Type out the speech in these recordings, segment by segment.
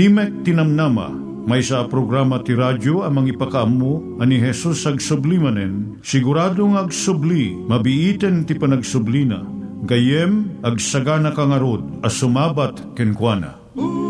Timek Tinamnama, may sa programa ti radyo amang ipakaamu ani Jesus ag sublimanen, siguradong ag subli, mabiiten ti panagsublina, gayem ag sagana kangarod as sumabat kenkwana. Umay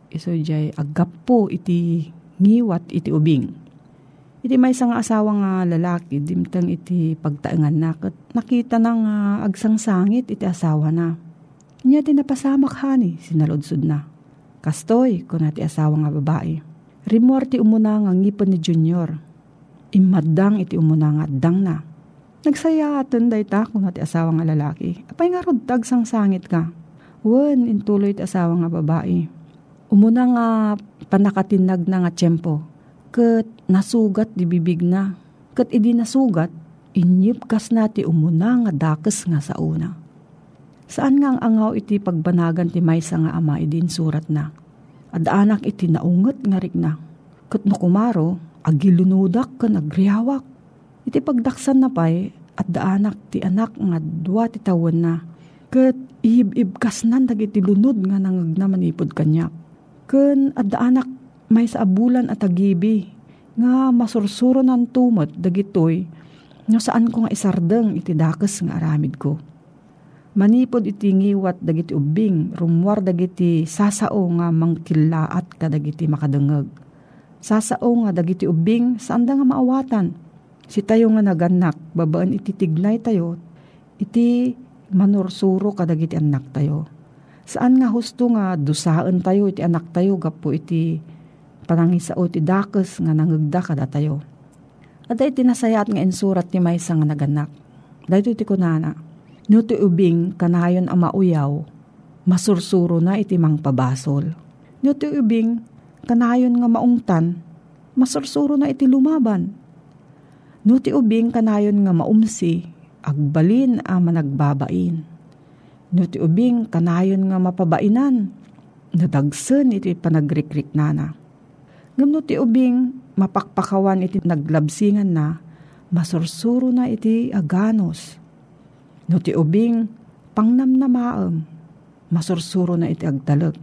iso jay aggapo iti ngiwat iti ubing. Iti may nga asawa nga lalaki, dimtang iti pagtaengan na, nakita na nga agsangsangit iti asawa na. Inya tinapasamak hani, sinalodsod na. Kastoy, kung ati asawa nga babae. Rimor ti umuna nga ngipon ni Junior. Imadang iti umuna nga dang na. Nagsaya aton day ta kung ati asawa nga lalaki. Apay nga rod tag sangit ka. Wen, intuloy ti asawa nga babae. Umuna nga panakatinag na nga tiyempo. Kat nasugat di bibig na. Kat idi nasugat, inyip kas na ti umuna nga dakes nga sa una. Saan nga ang angaw iti pagbanagan ti maysa nga ama idin surat na. Ad anak iti naunget nga rik na. Kat no kumaro, agilunudak ka nagriyawak. Iti pagdaksan na pay, at daanak ti anak nga dua ti tawon na. Kat ihib-ibkas nan dagiti lunod nga nangagna manipod kanyak. Ken at daanak may sa abulan at agibi nga masursuro ng tumot dagitoy nga saan ko nga isardeng iti dakes nga aramid ko. Manipod iti ngiwat dagiti ubing, rumwar dagiti sasao nga mangkilaat ka dagiti makadengeg. Sasao nga dagiti ubing, saan da nga maawatan? Si tayo nga naganak, babaan iti tignay tayo, iti manursuro ka dagiti anak tayo. Saan nga husto nga dusaan tayo iti anak tayo, gapo iti panangisao iti dakes nga nangagda kada tayo. At iti nasayat nga insurat ni Maysa nga naganak. Dahito iti kunana, Nuti ubing kanayon ama uyaw, masursuro na iti mang pabasol. Nuti ubing kanayon nga maungtan, masursuro na iti lumaban. Nuti ubing kanayon nga maumsi, agbalin a managbabain. Nuti ubing kanayon nga mapabainan, nadagsen iti panagrikrik nana. Ngam nuti ubing mapakpakawan iti naglabsingan na, masursuro na iti aganos No ti ubing, pangnam na maam, masursuro na iti agtalag.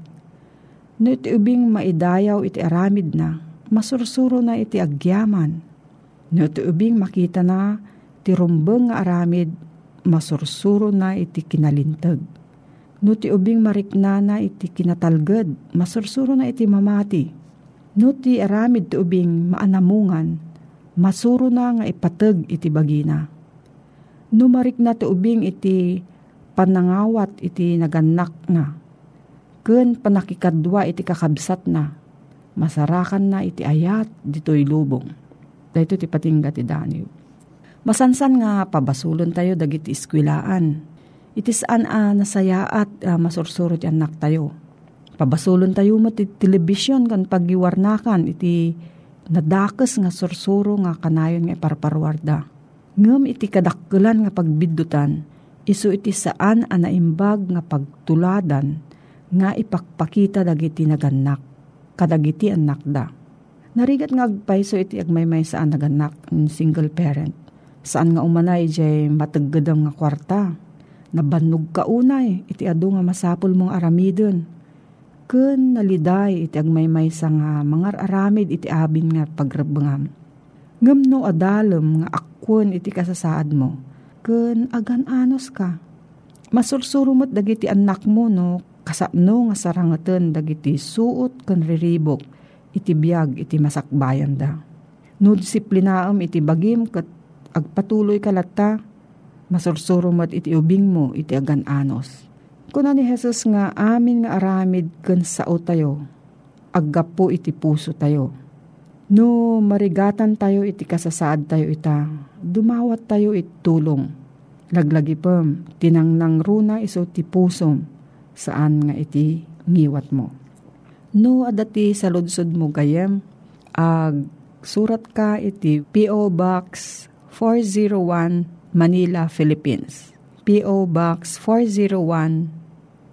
No ti ubing maidayaw iti aramid na, masursuro na iti agyaman. No ti ubing makita na, ti rumbeng nga aramid, masursuro na iti kinalintag. No ti ubing marikna na iti kinatalged, masursuro na iti mamati. No ti aramid ti ubing maanamungan, masuro na nga ipatag iti bagina numarik na ti ubing iti panangawat iti naganak na. Ken panakikadwa iti kakabsat na. Masarakan na iti ayat dito'y lubong. Dahito ti patingga ti Daniel. Masansan nga pabasulon tayo dagiti iskwilaan. Iti saan a nasaya at uh, masursuro ti anak tayo. Pabasulon tayo mo ti telebisyon kan paggiwarnakan iti nadakes nga sursuro nga kanayon nga parparwarda. Ngem iti kadakkelan nga pagbidutan, iso iti saan a naimbag nga pagtuladan nga ipakpakita dagiti naganak, kadagiti anak da. Narigat nga agpayso iti agmaymay saan naganak, mm, single parent. Saan nga umanay jay mataggadam nga kwarta. Nabannog ka unay, iti ado nga masapol mong aramidon. Kun naliday iti agmaymay sa nga mga aramid iti abin nga pagrabangam. Ngam no adalem nga akwon iti kasasaad mo. Kun agan anos ka. Masursurumot dagiti anak mo no kasapno nga sarangaten dagiti suot kan riribok iti biyag iti masakbayan da. No disiplinaam iti bagim kat agpatuloy kalata masursurumot iti ubing mo iti agan anos. Kuna ni Jesus nga amin nga aramid ken sao tayo, aggapo iti puso tayo. No marigatan tayo iti kasasaad tayo ita, dumawat tayo iti tulong. Laglagi pem, tinangnang runa iso ti pusom, saan nga iti ngiwat mo. No adati sa mo gayem, ag surat ka iti P.O. Box 401 Manila, Philippines. P.O. Box 401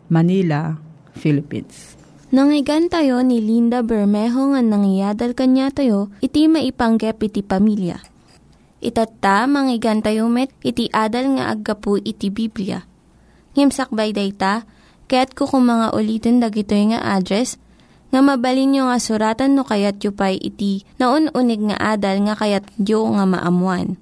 Manila, Philippines. Nangyigan tayo ni Linda Bermejo nga nangyadal kanya tayo, iti maipanggep iti pamilya. Itatta, manggigan tayo met, iti adal nga aggapu iti Biblia. Ngimsakbay dayta, kaya't kukum mga ulitin dagito nga address, nga mabalin nyo nga suratan no kayat yu pa'y iti na unig nga adal nga kayat yu nga maamuan.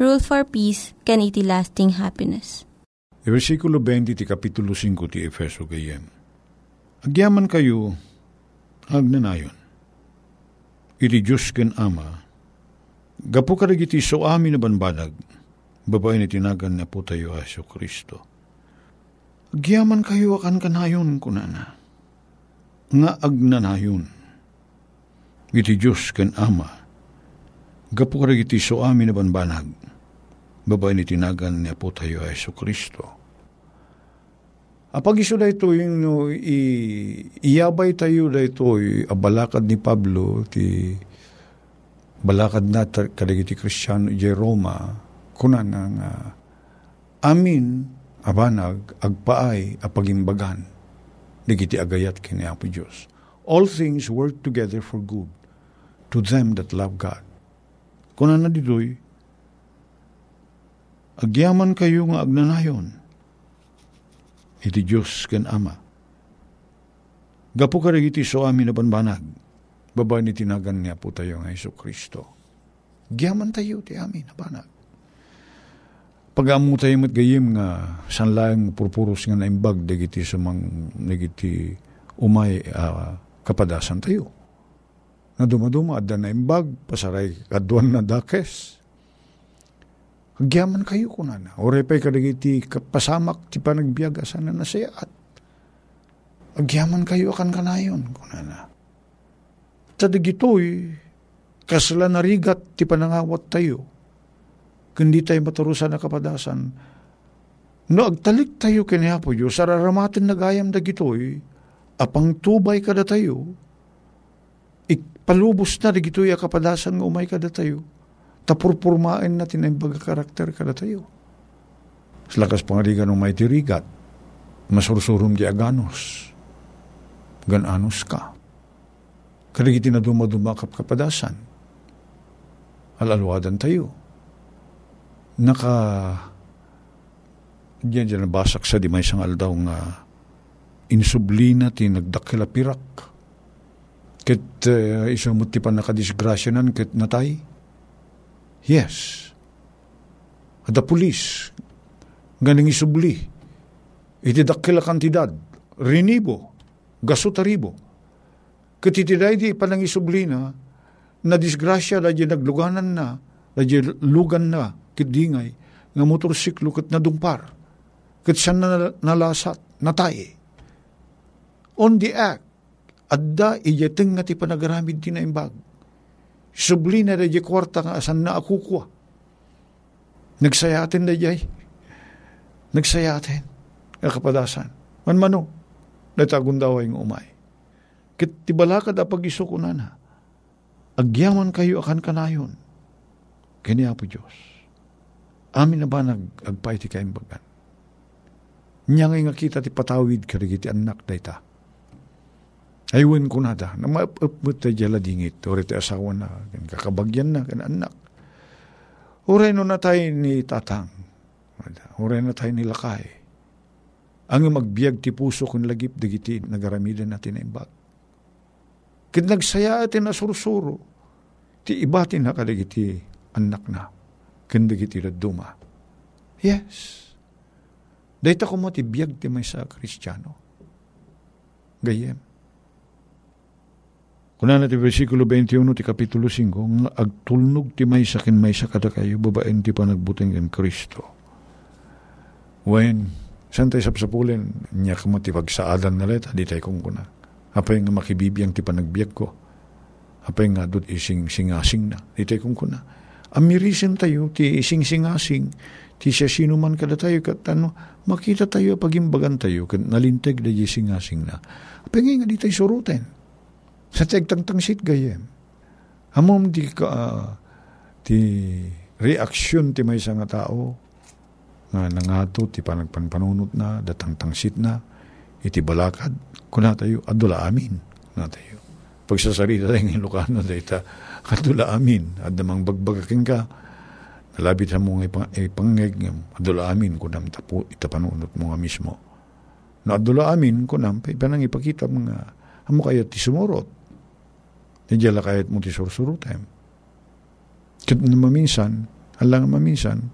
Rule for Peace, can iti lasting happiness. E versikulo 20 ti kapitulo 5 ti Efeso gayem. Agyaman kayo, agnanayon. Iti Diyos ken Ama, gapu ka iti so amin na banbanag, babae ni tinagan na po tayo Aso Kristo. Agyaman kayo akan kanayon kunana, nga agnanayon. Iti Diyos ken Ama, gapu ka iti so amin na banbanag, babae ni tinagan ni Apo tayo Yesu Kristo. Apag iso da ito yung no, i, iyabay tayo da ito abalakad ni Pablo ti balakad na kadagiti Kristiyano ije Roma kuna nga nga amin abanag agpaay apagimbagan digiti agayat kini Apo Diyos. All things work together for good to them that love God. Kuna na ditoy, agyaman kayo nga agnanayon. Iti Diyos ken Ama. Gapu ka iti so amin na banbanag. Babae ni tinagan niya po tayo nga Iso Kristo. Gyaman tayo ti amin na banag. Pag-amu tayo mat gayim nga sanlayang purpuros nga naimbag dagiti sa mang nagiti umay ah, kapadasan tayo. Na dumaduma adda na imbag pasaray kaduan na dakes. Agyaman kayo kunana. Ore pa'y kadagiti pasamak ti panagbiag asan na nasayaat. Agyaman kayo akan kanayon kunana. Tadigitoy, kasla narigat ti panangawat tayo. Kundi tayo maturusan na kapadasan. No agtalik tayo kinihapo Diyos, sararamatin na gayam dagitoy, apang tubay kada tayo, ikpalubos na dagitoy a kapadasan nga umay kada tayo tapurpurmain natin ang baga karakter kada tayo. Sa lakas pangarigan ng may tirigat, masursurum di aganos, gananos ka. Kadagiti na dumadumakap kapadasan, alalwadan tayo. Naka, diyan dyan nabasak sa di may isang aldaw nga insublina ti nagdakila pirak. Ket uh, isang mutipan nakadisgrasyanan ket natay. Yes. At the police, ganing isubli, iti dakila kantidad, rinibo, gasutaribo. Katitiday di panang isubli na, na disgrasya da nagluganan na, da lugan na, kidingay, nga motorsiklo kat nadumpar, kat siya na nalasat, natay. On the act, adda iyating nga ti panagaramid ti naimbag. Subli na da kwarta nga asan na akukwa. Nagsayatin da jay. Nagsayatin. Nga kapadasan. Manmano, natagun daw ang umay. Kit tibalakad a pag-iso ko na na. Agyaman kayo akan kanayon. Kaniya po Diyos. Amin na ba nag agpay ti kayong bagan? Nya nga kita ti patawid karigiti anak dayta. Aywan ko na da. Na maapapot tayo jala dingit. Uri tayo asawa na. Kakabagyan na. Kan anak. Uri no na tayo ni tatang. Uri na tayo ni lakay. Ang magbiag ti puso kung lagip dagiti nagaramidan natin na imbag. Kit nagsaya atin na sursuro. Ti ibati na kadagiti anak na. Kandagiti duma. Yes. Dahita ko mo ti biag ti may sa kristyano. Gayem. Kuna na ti versikulo 21 ti kapitulo 5, nga agtulnog ti may sakin may sa kada kayo, babaen ti panagbuting en Kristo. When, saan tayo sapsapulin, niya ka mo ti pagsaadan na leta, di tayo kung kuna. Apay nga makibibiyang ti panagbiyak ko. Apay nga dut ising singasing na, di tayo kung kuna. Amirisin tayo, ti ising singasing, ti siya sino man kada tayo, kat ano, makita tayo, pagimbagan tayo, kat nalinteg da singasing na. Apay nga di tayo suruten sa tagtangtangsit gayem. Hamom di ka, uh, ti reaksyon ti may nga tao, nga nangato, ti panagpanpanunot na, datangtangsit na, iti balakad, kuna tayo, adula amin, na tayo. Pagsasarita tayo ng Ilocano, dahita, adula amin, at namang bagbagaking ka, nalabit sa mga ipangeg, adula amin, kunam tapo, itapanunot mo nga mismo. Na adula amin, kunam, panang ipakita mga, amo kayo ti sumurot, hindi la kahit mo ti sursuro time. Kat na maminsan, alang maminsan,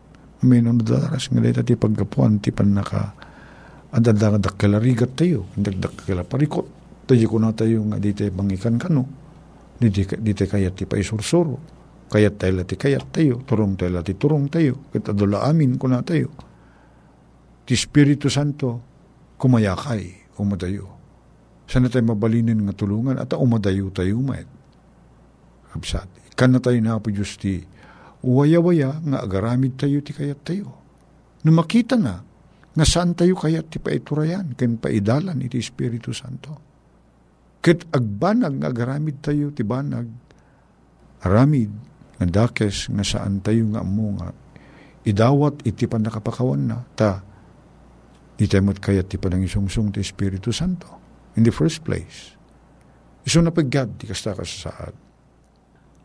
uminom na dadaras nga dito ti pagkapuan, ti pan naka adadadak kalarigat tayo, dagdak kala parikot. Tayo ko na tayo nga dito bangikan kano, dito, dito kayat ti paisursuro, kayat tayo ti kayat tayo, turong tayo ti turong tayo, kat adula amin ko na tayo. Ti Espiritu Santo, kumayakay, umadayo. Sana tayo mabalinin nga tulungan at umadayo tayo umayat kabsat. Ikan tayo na po Diyos ti waya-waya nga agaramid tayo ti kayat tayo. No makita na saan tayo kayat ti paiturayan ken paidalan iti Espiritu Santo. Ket agbanag nga agaramid tayo ti banag aramid nga dakes nga saan tayo nga amo nga idawat iti panakapakawan na ta di tayo kayat ti panangisungsung ti Espiritu Santo in the first place. Iso na paggad ti kasta ka sa saad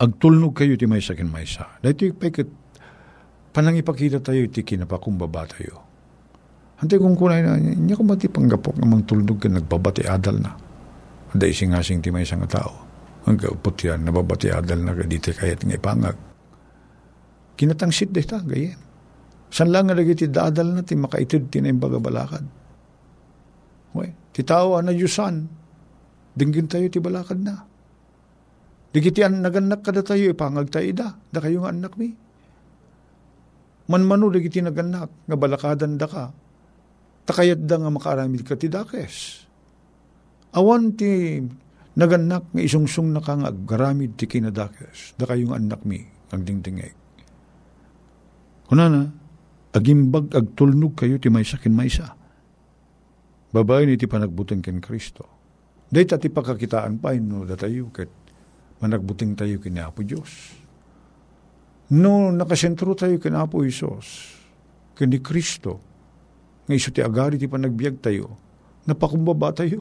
agtulnog kayo ti may sakin may sa. Dahito ipikit, panang ipakita tayo ti kinapakumbaba tayo. Hante kung kunay na, niya kung mati panggapok namang tulnog ka nagbabati adal na. Handa ising-asing ti may nga tao. Ang kaupot yan, nababati adal na ka dito kayat nga ipangag. Kinatangsit de ta, gayem. San lang nga lagi ti dadal na ti makaitid ti na bagabalakad. Okay. Ti tao na yusan, dinggin tayo ti balakad na. Digitian naganak kada tayo, ipangag tayo da, kayo nga anak mi. Manmano, digiti naganak, nga balakadan da ka, takayat da nga makaramid ka ti dakes. Awan ti naganak nga isungsung na ka nga garamid ti kinadakes, da kayo nga anak mi, ang dingdingeg. Kuna na, agimbag agtulnog kayo ti may sakin maysa. Babae ni ti panagbuting ken Kristo. Dahil ti pakakitaan pa, no, da tayo, ket managbuting tayo kini Apo Diyos. No, nakasentro tayo kini Apo Isos, kini Kristo, nga iso ti agari ti panagbiag tayo, napakumbaba tayo.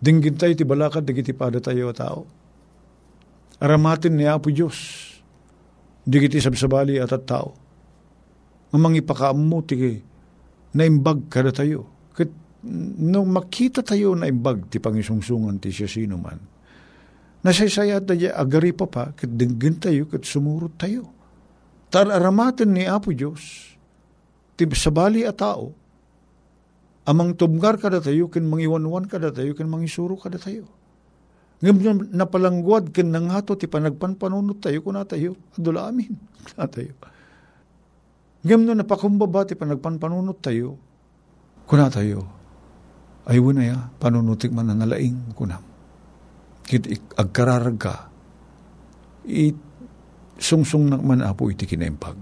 Dinggin tayo ti balakad, digiti pada tayo tao. Aramatin ni Apo Diyos, digiti sabsabali at at tao. Nga mangipakaammo ti naimbag kada tayo. Kat, nung makita tayo na imbag ti pangisungsungan ti siya sino man, Nasaysayat na diya agari pa pa, kat dinggin tayo, kat sumurot tayo. Tar aramatan ni Apo Diyos, tib sabali a tao, amang tumgar kada tayo, kin mangiwanwan kada tayo, kin mangisuro kada tayo. Ngam napalangguad ken nangato ti panagpanpanunot tayo kuna tayo. Adula amin. Kuna tayo. Ngam no napakumbaba ti panagpanpanunot tayo. Kuna tayo. Ay na ya, panunutik man na nalaing kunam. Kit ka. It sungsung na man apo iti kinempag.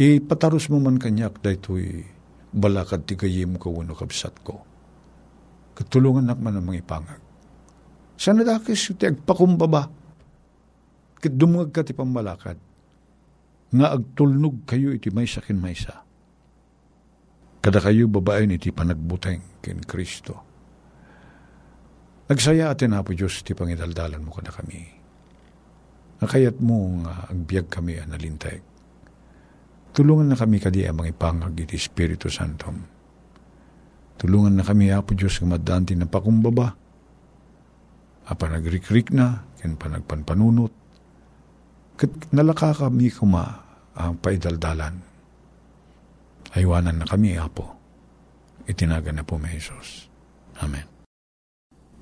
Ipataros mo man kanyak daytoy balakad ti gayim ko wano kabsat ko. Katulungan nak man ang mga ipangag. Sana dakis iti agpakumbaba. Kit dumungag ka ti pambalakad. Nga agtulnog kayo iti may sakin maysa. Kada kayo babae iti panagbuteng ken Kristo. Nagsaya atin na Diyos ti pangidaldalan mo kada kami. Nakayat mo nga agbyag kami analintay. Tulungan na kami kadi ang mga ipangag iti Espiritu Santo. Tulungan na kami, Apo Diyos, ng madanti na pakumbaba. Apa nagrikrik na, ken panagpanpanunot. Kat nalaka kami kuma ang paidaldalan. Aywanan na kami, Apo. Itinaga na po may Jesus. Amen.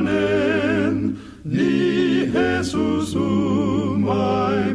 manen, ni Jesus umay